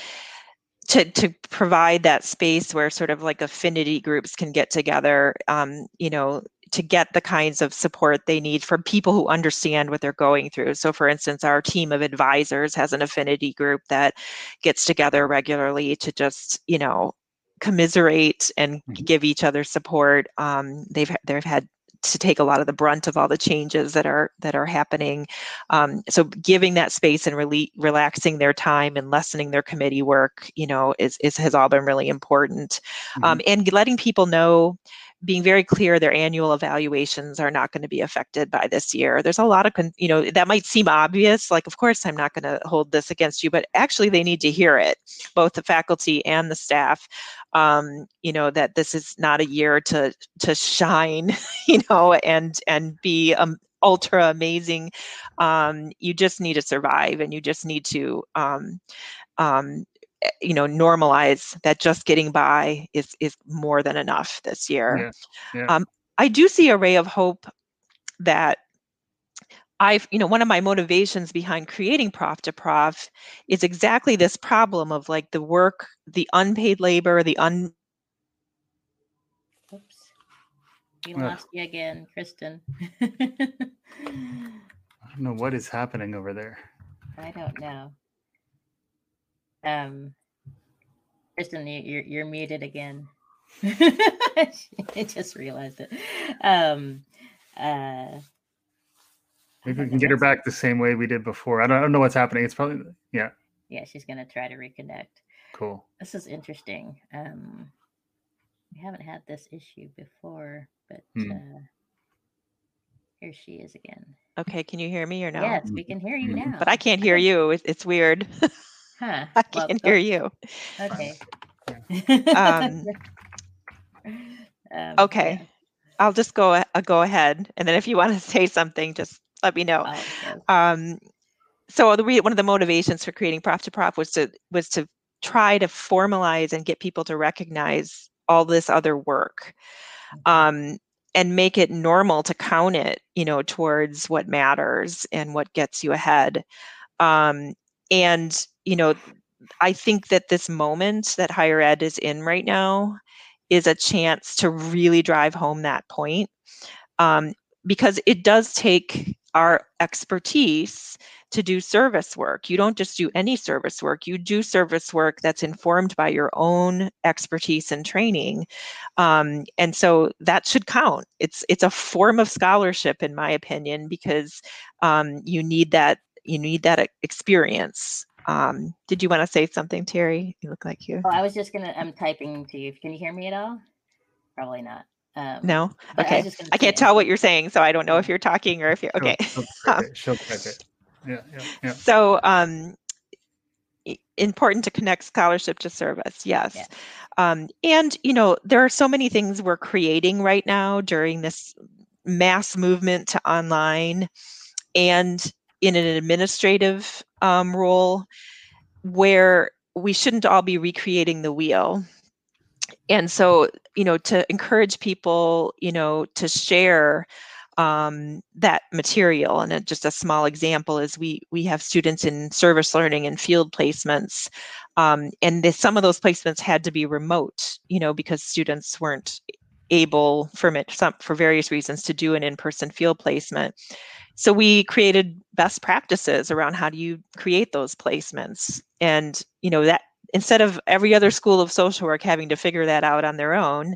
to to provide that space where sort of like affinity groups can get together um, you know to get the kinds of support they need from people who understand what they're going through. So, for instance, our team of advisors has an affinity group that gets together regularly to just, you know, commiserate and mm-hmm. give each other support. Um, they've they've had to take a lot of the brunt of all the changes that are that are happening. Um, so giving that space and really relaxing their time and lessening their committee work, you know, is, is has all been really important. Mm-hmm. Um, and letting people know being very clear their annual evaluations are not going to be affected by this year. There's a lot of, con- you know, that might seem obvious, like, of course, I'm not going to hold this against you, but actually, they need to hear it, both the faculty and the staff. Um, you know that this is not a year to to shine, you know, and and be um, ultra amazing. Um, you just need to survive, and you just need to um, um, you know normalize that just getting by is is more than enough this year. Yeah, yeah. Um, i do see a ray of hope that i've you know one of my motivations behind creating prof to prof is exactly this problem of like the work the unpaid labor the un oops. We lost you again kristen. I don't know what is happening over there. I don't know um, Kristen, you're you're muted again. I just realized it. Um, uh, Maybe we can get her back the same way we did before. I don't, I don't know what's happening. It's probably yeah. Yeah, she's gonna try to reconnect. Cool. This is interesting. Um, we haven't had this issue before, but hmm. uh, here she is again. Okay, can you hear me or no? Yes, we can hear you mm-hmm. now. But I can't hear you. It's, it's weird. Huh. I well, can hear you. Okay. um, um, okay. Yeah. I'll just go uh, go ahead, and then if you want to say something, just let me know. Oh, um, so the one of the motivations for creating Prof to Prof was to was to try to formalize and get people to recognize all this other work, mm-hmm. um, and make it normal to count it, you know, towards what matters and what gets you ahead. Um, and you know i think that this moment that higher ed is in right now is a chance to really drive home that point um, because it does take our expertise to do service work. You don't just do any service work, you do service work that's informed by your own expertise and training. Um, and so that should count. It's it's a form of scholarship, in my opinion, because um, you need that you need that experience. Um, did you want to say something, Terry? You look like you. Oh, I was just gonna. I'm typing to you. Can you hear me at all? Probably not. Um, no. Okay. I, I can't tell what you're saying, so I don't know if you're talking or if you're okay. She'll, type it. Yeah, yeah, yeah. So, um, important to connect scholarship to service. Yes. Yeah. Um, and you know, there are so many things we're creating right now during this mass movement to online, and in an administrative um, role where we shouldn't all be recreating the wheel. And so you know to encourage people you know to share um, that material and a, just a small example is we we have students in service learning and field placements um, and the, some of those placements had to be remote you know because students weren't able for some for various reasons to do an in-person field placement so we created best practices around how do you create those placements and you know that instead of every other school of social work having to figure that out on their own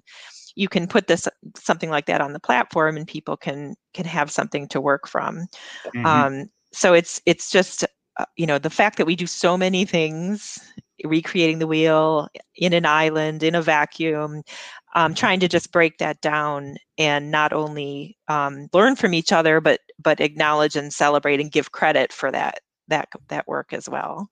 you can put this something like that on the platform and people can can have something to work from mm-hmm. um, so it's it's just uh, you know the fact that we do so many things recreating the wheel in an island in a vacuum um, trying to just break that down and not only um, learn from each other but but acknowledge and celebrate and give credit for that that that work as well.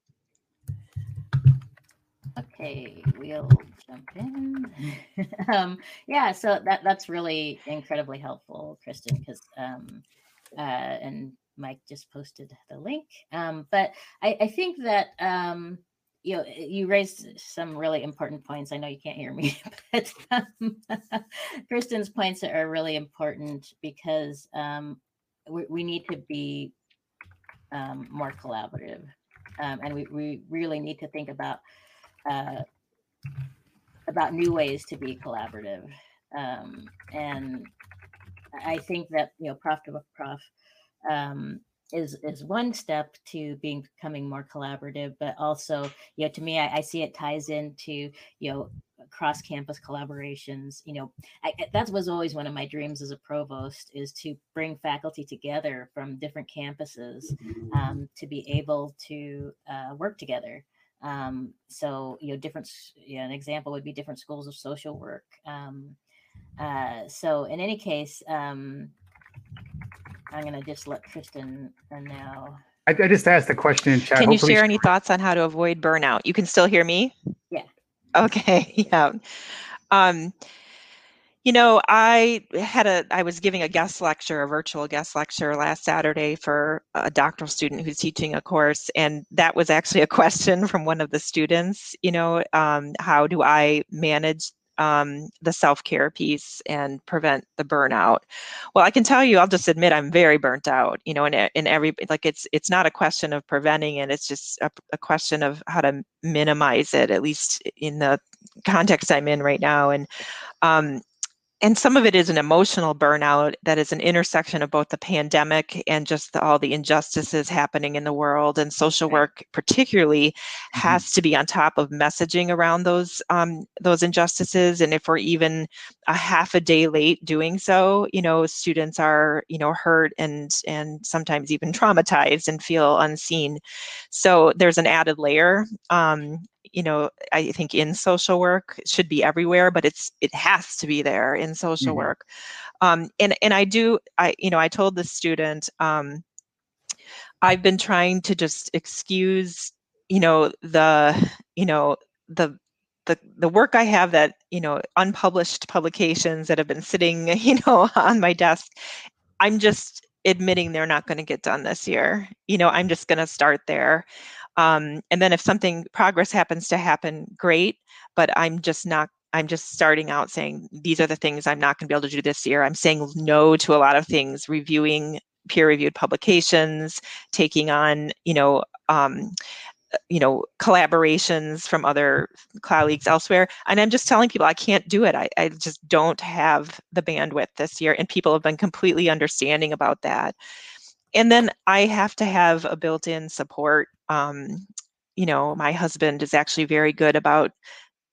Okay we'll jump in. Um, yeah so that that's really incredibly helpful kristen because um, uh, and mike just posted the link. Um, but I, I think that um, you know you raised some really important points. I know you can't hear me but um, kristen's points are really important because um, we, we, need to be um, more collaborative um, and we, we really need to think about uh, about new ways to be collaborative um, and i think that you know prof to prof um, is is one step to being becoming more collaborative but also you know to me i, I see it ties into you know cross campus collaborations you know I, that was always one of my dreams as a provost is to bring faculty together from different campuses um, to be able to uh, work together. Um, so you know different you know, an example would be different schools of social work um, uh, so in any case um, I'm going to just let Kristen know. I, I, just asked a question in chat. Can you share any thoughts on how to avoid burnout? You can still hear me? Yeah. Okay. Yeah. Um, you know, I had a, I was giving a guest lecture, a virtual guest lecture last Saturday for a doctoral student who's teaching a course. And that was actually a question from one of the students, you know, um, how do I manage um, the self-care piece and prevent the burnout. Well i can tell you i'll just admit i'm very burnt out you know in, in every like it's it's not a question of preventing it it's just a, a question of how to minimize it at least in the context i'm in right now and um, and some of it is an emotional burnout that is an intersection of both the pandemic and just the, all the injustices happening in the world. And social work particularly mm-hmm. has to be on top of messaging around those um, those injustices. And if we're even a half a day late doing so you know students are you know hurt and and sometimes even traumatized and feel unseen. So there's an added layer um, you know i think in social work it should be everywhere but it's it has to be there in social mm-hmm. work um, and and i do i you know i told the student um, i've been trying to just excuse you know the you know the the, the work I have that, you know, unpublished publications that have been sitting, you know, on my desk, I'm just admitting they're not going to get done this year. You know, I'm just going to start there. Um, and then if something progress happens to happen, great. But I'm just not. I'm just starting out saying these are the things I'm not going to be able to do this year. I'm saying no to a lot of things, reviewing peer-reviewed publications, taking on, you know, um, you know collaborations from other colleagues elsewhere and i'm just telling people i can't do it I, I just don't have the bandwidth this year and people have been completely understanding about that and then I have to have a built-in support. Um, you know, my husband is actually very good about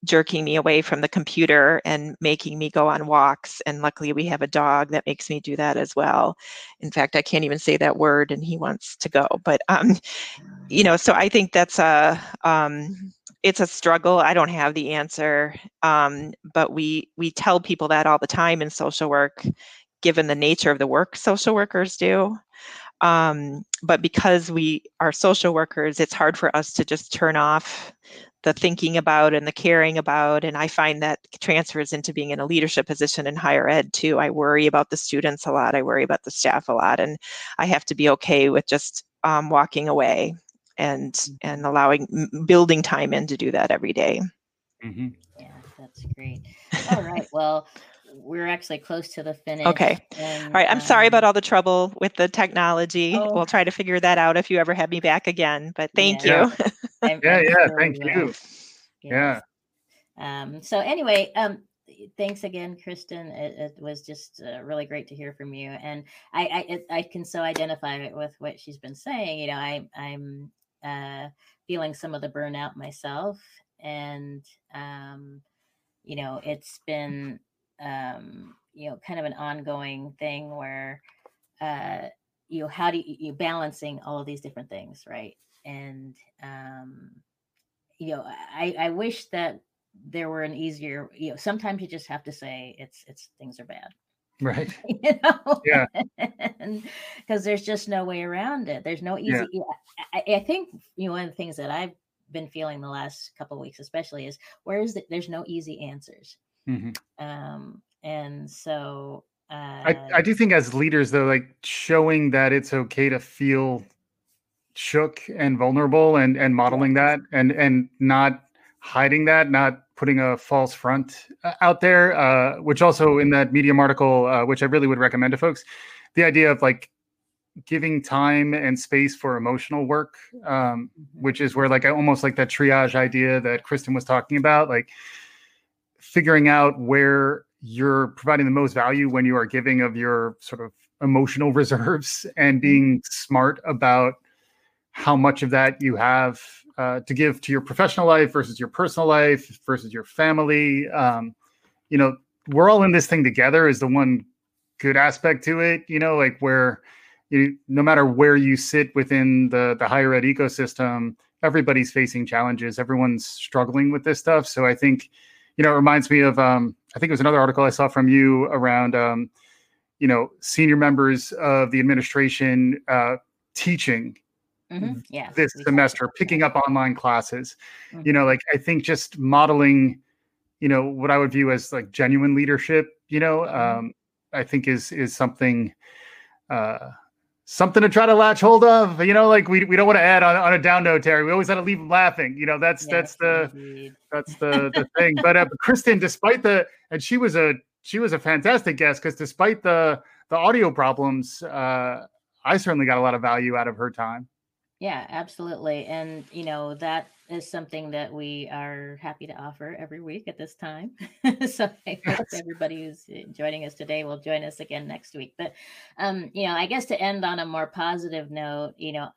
jerking me away from the computer and making me go on walks. And luckily, we have a dog that makes me do that as well. In fact, I can't even say that word, and he wants to go. But um, you know, so I think that's a um, it's a struggle. I don't have the answer, um, but we we tell people that all the time in social work, given the nature of the work social workers do. Um, but because we are social workers, it's hard for us to just turn off the thinking about and the caring about. And I find that transfers into being in a leadership position in higher ed too. I worry about the students a lot. I worry about the staff a lot. And I have to be okay with just um, walking away and mm. and allowing building time in to do that every day. Mm-hmm. Yeah, that's great. All right. Well, we're actually close to the finish. Okay. And, all right. I'm um, sorry about all the trouble with the technology. Oh. We'll try to figure that out if you ever have me back again. But thank yeah. you. yeah, yeah. Thank you. Yeah. Um, so anyway, um, thanks again, Kristen. It, it was just uh, really great to hear from you, and I I, I can so identify with what she's been saying. You know, I I'm uh, feeling some of the burnout myself, and um, you know, it's been um, you know kind of an ongoing thing where uh, you know how do you, you balancing all of these different things, right? And um, you know, I I wish that there were an easier you know sometimes you just have to say it's it's things are bad. Right. You know? Yeah. Because there's just no way around it. There's no easy yeah. I, I, think you know one of the things that i've been feeling the last couple weeks especially is where is it there's no easy answers mm-hmm. um and so uh, I, I do think as leaders though like showing that it's okay to feel shook and vulnerable and and modeling that and and not hiding that not putting a false front uh, out there, uh, which also in that Medium article, uh, which I really would recommend to folks, the idea of like giving time and space for emotional work, um, which is where like I almost like that triage idea that Kristen was talking about, like figuring out where you're providing the most value when you are giving of your sort of emotional reserves and mm-hmm. being smart about how much of that you have uh, to give to your professional life versus your personal life versus your family. Um, you know, we're all in this thing together is the one good aspect to it. You know, like where you, no matter where you sit within the the higher ed ecosystem, everybody's facing challenges. Everyone's struggling with this stuff. So I think, you know, it reminds me of um, I think it was another article I saw from you around um, you know senior members of the administration uh, teaching Mm-hmm. Yeah. This semester, picking up online classes. Mm-hmm. You know, like I think just modeling, you know, what I would view as like genuine leadership, you know, mm-hmm. um, I think is is something uh something to try to latch hold of. You know, like we, we don't want to add on, on a down note, Terry. We always got to leave them laughing. You know, that's that's the indeed. that's the the thing. But uh, Kristen, despite the and she was a she was a fantastic guest because despite the the audio problems, uh, I certainly got a lot of value out of her time. Yeah, absolutely. And, you know, that is something that we are happy to offer every week at this time. so I hope everybody who's eh, joining us today will join us again next week. But, um, you know, I guess to end on a more positive note, you know,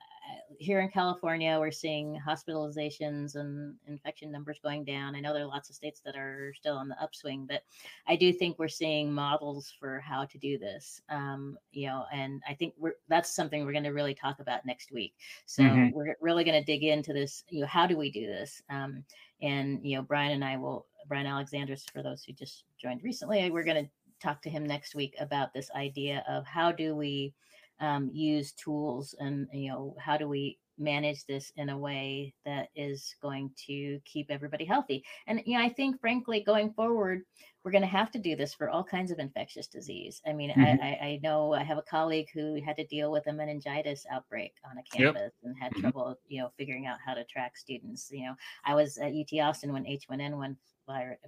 here in California, we're seeing hospitalizations and infection numbers going down. I know there are lots of states that are still on the upswing, but I do think we're seeing models for how to do this. Um, you know, and I think we're that's something we're going to really talk about next week. So mm-hmm. we're really going to dig into this. You know, how do we do this? Um, and you know, Bryan and I will. Bryan Alexander, for those who just joined recently, we're going to talk to him next week about this idea of how do we um, use tools and you know how do we manage this in a way that is going to keep everybody healthy and you know i think frankly going forward we're going to have to do this for all kinds of infectious disease i mean mm-hmm. I, I, know i have a colleague who had to deal with a meningitis outbreak on a campus yep. and had mm-hmm. trouble you know figuring out how to track students you know i was at ut austin when h1n1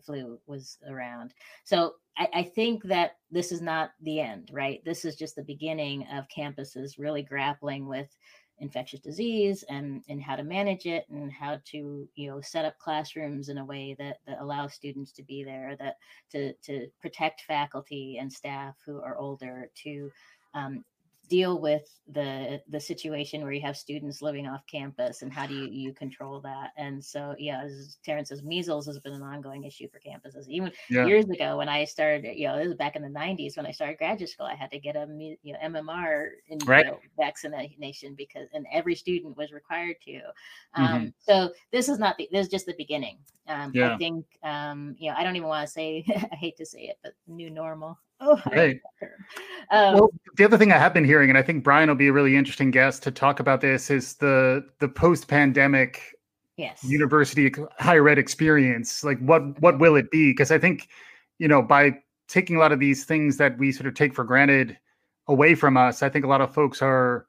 flu was around. So I, I, think that this is not the end, right? This is just the beginning of campuses really grappling with infectious disease and and how to manage it and how to you know set up classrooms in a way that that allows students to be there that to to protect faculty and staff who are older to um, deal with the the situation where you have students living off campus and how do you, you control that and so yeah as terrence says measles has been an ongoing issue for campuses even yeah. years ago when i started you know this was back in the 90s when i started graduate school i had to get a you know mmr in, right. you know, vaccination because and every student was required to um, mm-hmm. so this is not the this is just the beginning um, yeah. i think um, you know i don't even want to say i hate to say it but new normal Oh, right. Um, well, the other thing I have been hearing, and I think Bryan will be a really interesting guest to talk about this, is the the post pandemic yes. university higher ed experience. Like, what what will it be? Because I think, you know, by taking a lot of these things that we sort of take for granted away from us, I think a lot of folks are,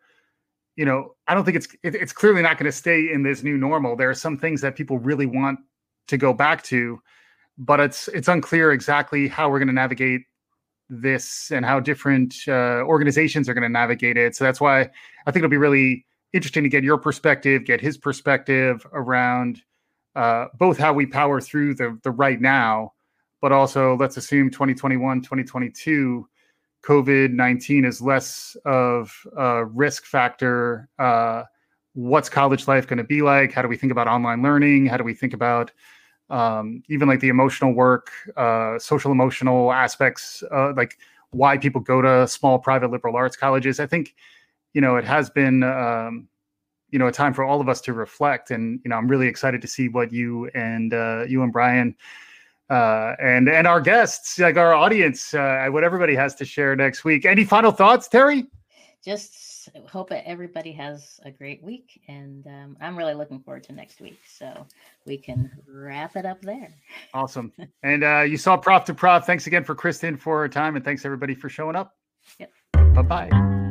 you know, I don't think it's it, it's clearly not going to stay in this new normal. There are some things that people really want to go back to, but it's it's unclear exactly how we're going to navigate this and how different uh, organizations are going to navigate it. So that's why I think it'll be really interesting to get your perspective, get his perspective around uh, both how we power through the the right now, but also let's assume 2021, 2022, COVID 19 is less of a risk factor. Uh, what's college life going to be like? How do we think about online learning? How do we think about um, even like the emotional work, uh, social emotional aspects, uh, like why people go to small private liberal arts colleges? I think, you know, it has been, um, you know, a time for all of us to reflect. And, you know, I'm really excited to see what you and uh, you and Bryan uh, and and our guests, like our audience, uh, what everybody has to share next week. Any final thoughts, Terry? Just hope that everybody has a great week, and um, I'm really looking forward to next week, so we can wrap it up there. Awesome. and uh, you saw Prof to Prof. Thanks again for Kristen for her time, and thanks everybody for showing up. Yep. Bye bye.